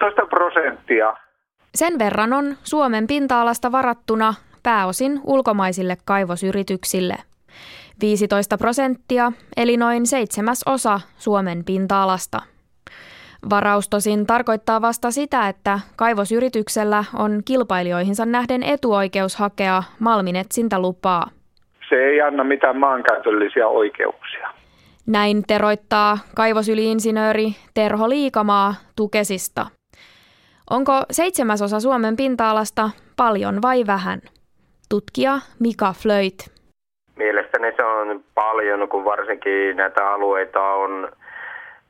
15 prosenttia. Sen verran on Suomen pinta-alasta varattuna pääosin ulkomaisille kaivosyrityksille. 15 prosenttia, eli noin seitsemäs osa Suomen pinta-alasta. Varaus tosin tarkoittaa vasta sitä, että kaivosyrityksellä on kilpailijoihinsa nähden etuoikeus hakea malminetsintälupaa. Se ei anna mitään maankäytöllisiä oikeuksia. Näin teroittaa kaivosyliinsinööri Terho Liikamaa Tukesista. Onko seitsemäsosa Suomen pinta-alasta paljon vai vähän? Tutkija Mika Flöit. Mielestäni se on paljon, kun varsinkin näitä alueita on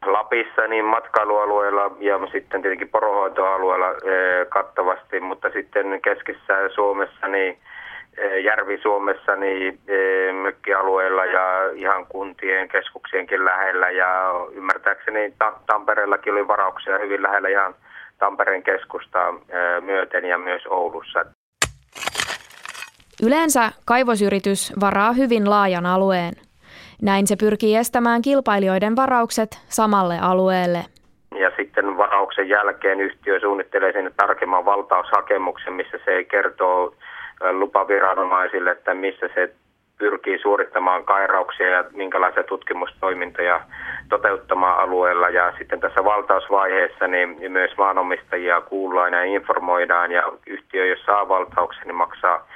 Lapissa niin matkailualueella ja sitten tietenkin porohoitoalueella eh, kattavasti, mutta sitten keskisessä Suomessa niin eh, Järvi-Suomessa niin eh, mökkialueella ja ihan kuntien keskuksienkin lähellä ja ymmärtääkseni Tampereellakin oli varauksia hyvin lähellä ihan Tampereen keskusta myöten ja myös Oulussa. Yleensä kaivosyritys varaa hyvin laajan alueen – näin se pyrkii estämään kilpailijoiden varaukset samalle alueelle. Ja sitten varauksen jälkeen yhtiö suunnittelee sinne tarkemman valtaushakemuksen, missä se kertoo lupaviranomaisille, että missä se pyrkii suorittamaan kairauksia ja minkälaisia tutkimustoimintoja toteuttamaan alueella. Ja sitten tässä valtausvaiheessa niin myös maanomistajia kuullaan ja informoidaan ja yhtiö, jos saa valtauksen, niin maksaa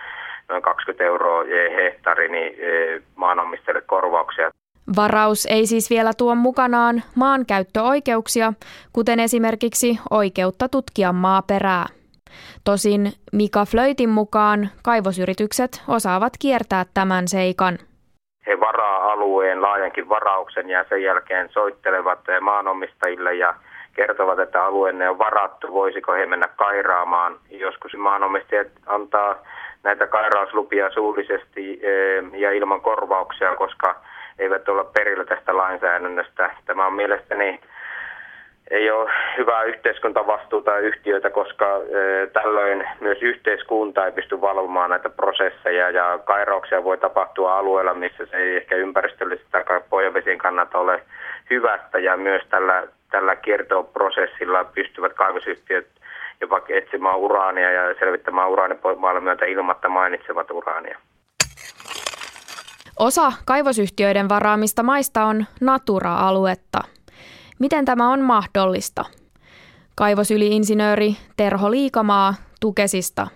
noin 20 euroa hehtaari niin e, maanomistajille korvauksia. Varaus ei siis vielä tuo mukanaan maankäyttöoikeuksia, kuten esimerkiksi oikeutta tutkia maaperää. Tosin Mika Flöitin mukaan kaivosyritykset osaavat kiertää tämän seikan. He varaa alueen laajankin varauksen ja sen jälkeen soittelevat maanomistajille ja kertovat, että alueenne on varattu, voisiko he mennä kairaamaan. Joskus maanomistajat antaa näitä kairauslupia suullisesti eh, ja ilman korvauksia, koska eivät olla perillä tästä lainsäädännöstä. Tämä on mielestäni ei ole hyvää yhteiskuntavastuuta yhtiöitä, koska eh, tällöin myös yhteiskunta ei pysty valvomaan näitä prosesseja ja kairauksia voi tapahtua alueella, missä se ei ehkä ympäristöllisesti tai pohjavesien kannalta ole hyvästä ja myös tällä, tällä kiertoprosessilla pystyvät kaivosyhtiöt jopa etsimään uraania ja selvittämään uraanipoimaalla myötä ilmatta mainitsevat uraania. Osa kaivosyhtiöiden varaamista maista on Natura-aluetta. Miten tämä on mahdollista? Kaivosyliinsinööri Terho Liikamaa Tukesista.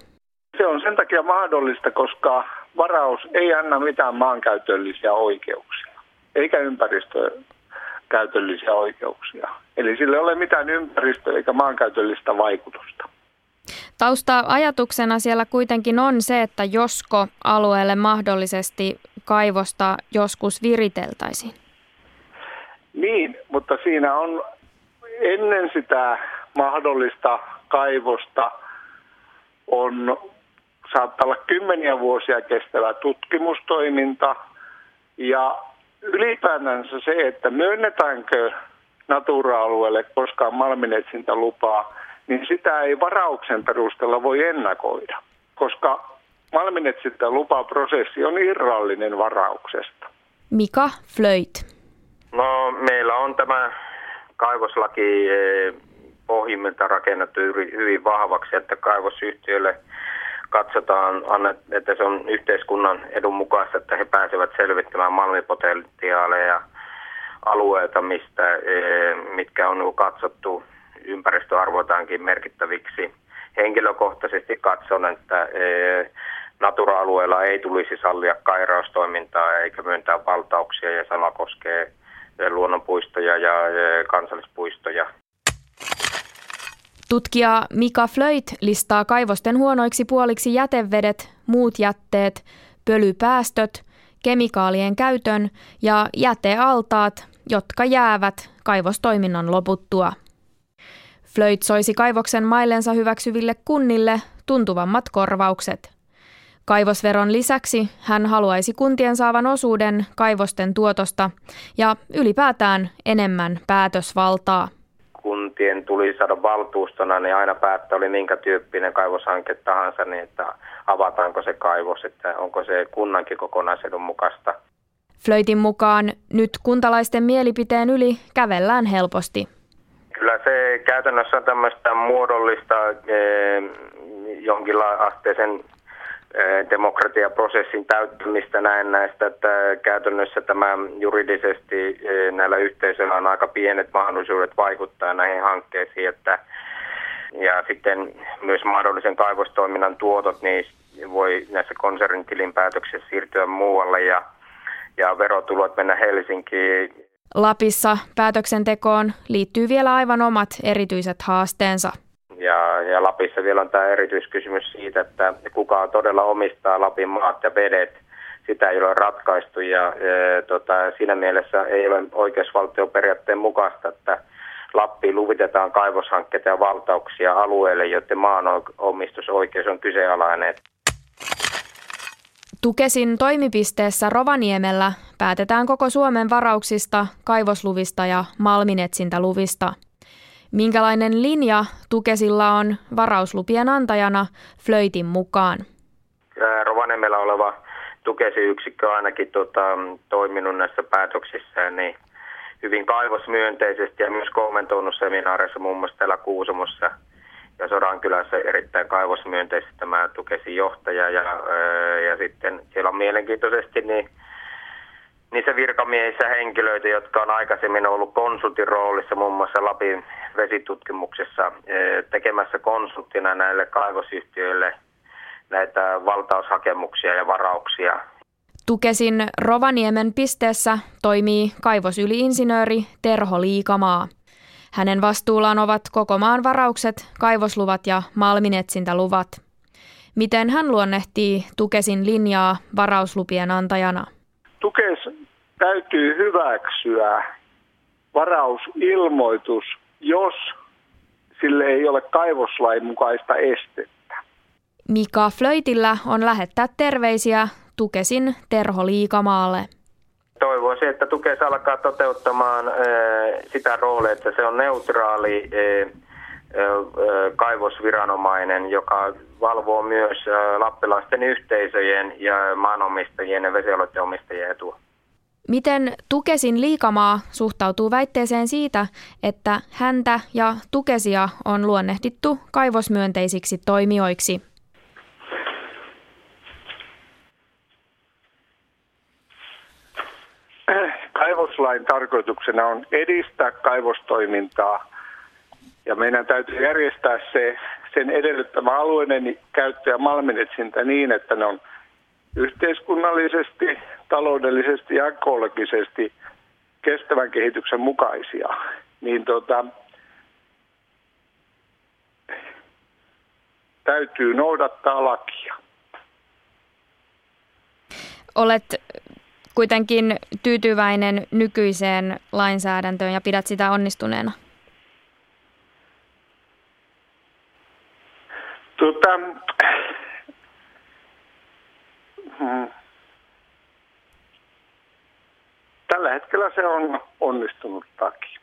Se on sen takia mahdollista, koska varaus ei anna mitään maankäytöllisiä oikeuksia, eikä ympäristökäytöllisiä oikeuksia. Eli sillä ei ole mitään ympäristö- eikä maankäytöllistä vaikutusta. Tausta-ajatuksena siellä kuitenkin on se, että josko alueelle mahdollisesti kaivosta joskus viriteltäisiin. Niin, mutta siinä on ennen sitä mahdollista kaivosta on saattaa olla kymmeniä vuosia kestävä tutkimustoiminta ja ylipäätänsä se, että myönnetäänkö Natura-alueelle koskaan malminetsintälupaa, niin sitä ei varauksen perusteella voi ennakoida, koska malminetsintälupaprosessi on irrallinen varauksesta. Mika Flöit. No, meillä on tämä kaivoslaki eh, pohjimmilta rakennettu hyvin vahvaksi, että kaivosyhtiöille katsotaan, että se on yhteiskunnan edun mukaista, että he pääsevät selvittämään malmipotentiaaleja alueelta, mistä, eh, mitkä on katsottu ympäristöarvoitaankin merkittäviksi. Henkilökohtaisesti katson, että eh, Natura-alueella ei tulisi sallia kairaustoimintaa eikä myöntää valtauksia ja sama koskee luonnonpuistoja ja kansallispuistoja. Tutkija Mika Flöit listaa kaivosten huonoiksi puoliksi jätevedet, muut jätteet, pölypäästöt, kemikaalien käytön ja jätealtaat, jotka jäävät kaivostoiminnan loputtua. Flöit soisi kaivoksen maillensa hyväksyville kunnille tuntuvammat korvaukset. Kaivosveron lisäksi hän haluaisi kuntien saavan osuuden kaivosten tuotosta ja ylipäätään enemmän päätösvaltaa. Kuntien tuli saada valtuustona, niin aina päättää oli minkä tyyppinen kaivoshanke tahansa, niin että avataanko se kaivos, että onko se kunnankin kokonaisedun mukaista. Flöitin mukaan nyt kuntalaisten mielipiteen yli kävellään helposti Kyllä se käytännössä on tämmöistä muodollista jonkinlaista asteisen demokratiaprosessin täyttämistä näin näistä, että käytännössä tämä juridisesti näillä yhteisöillä on aika pienet mahdollisuudet vaikuttaa näihin hankkeisiin, että ja sitten myös mahdollisen kaivostoiminnan tuotot niin voi näissä konsernitilinpäätöksissä siirtyä muualle ja, ja verotulot mennä Helsinkiin. Lapissa päätöksentekoon liittyy vielä aivan omat erityiset haasteensa. Ja, ja Lapissa vielä on tämä erityiskysymys siitä, että kuka todella omistaa Lapin maat ja vedet. Sitä ei ole ratkaistu ja e, tota, siinä mielessä ei ole oikeusvaltioperiaatteen mukaista, että Lappiin luvitetaan kaivoshankkeita ja valtauksia alueelle, joiden maanomistusoikeus on kyseenalainen. Tukesin toimipisteessä Rovaniemellä päätetään koko Suomen varauksista, kaivosluvista ja malminetsintäluvista. Minkälainen linja Tukesilla on varauslupien antajana Flöitin mukaan? Rovaniemellä oleva Tukesi-yksikkö on ainakin tota, toiminut näissä päätöksissä niin hyvin kaivosmyönteisesti ja myös kommentoinut seminaareissa muun muassa täällä Kuusamossa ja Sodankylässä erittäin kaivosmyönteisesti tämä Tukesin johtaja ja, ja sitten siellä on mielenkiintoisesti niin niissä virkamiehissä henkilöitä, jotka on aikaisemmin ollut konsultin roolissa muun muassa Lapin vesitutkimuksessa tekemässä konsulttina näille kaivosyhtiöille näitä valtaushakemuksia ja varauksia. Tukesin Rovaniemen pisteessä toimii kaivosyliinsinööri Terho Liikamaa. Hänen vastuullaan ovat koko maan varaukset, kaivosluvat ja malminetsintäluvat. Miten hän luonnehtii Tukesin linjaa varauslupien antajana? Tukes täytyy hyväksyä varausilmoitus, jos sille ei ole kaivoslain mukaista estettä. Mika Flöitillä on lähettää terveisiä Tukesin Terho Liikamaalle. Toivoisin, että Tukes alkaa toteuttamaan sitä roolia, että se on neutraali kaivosviranomainen, joka valvoo myös lappilaisten yhteisöjen ja maanomistajien ja vesialueiden omistajien etua. Miten Tukesin liikamaa suhtautuu väitteeseen siitä, että häntä ja Tukesia on luonnehdittu kaivosmyönteisiksi toimijoiksi? Kaivoslain tarkoituksena on edistää kaivostoimintaa ja meidän täytyy järjestää se, sen edellyttämä alueiden käyttö ja malminetsintä niin, että ne on yhteiskunnallisesti, taloudellisesti ja ekologisesti kestävän kehityksen mukaisia. Niin tota, täytyy noudattaa lakia. Olet kuitenkin tyytyväinen nykyiseen lainsäädäntöön ja pidät sitä onnistuneena? Tota, hmm. Tällä hetkellä se on onnistunut takia.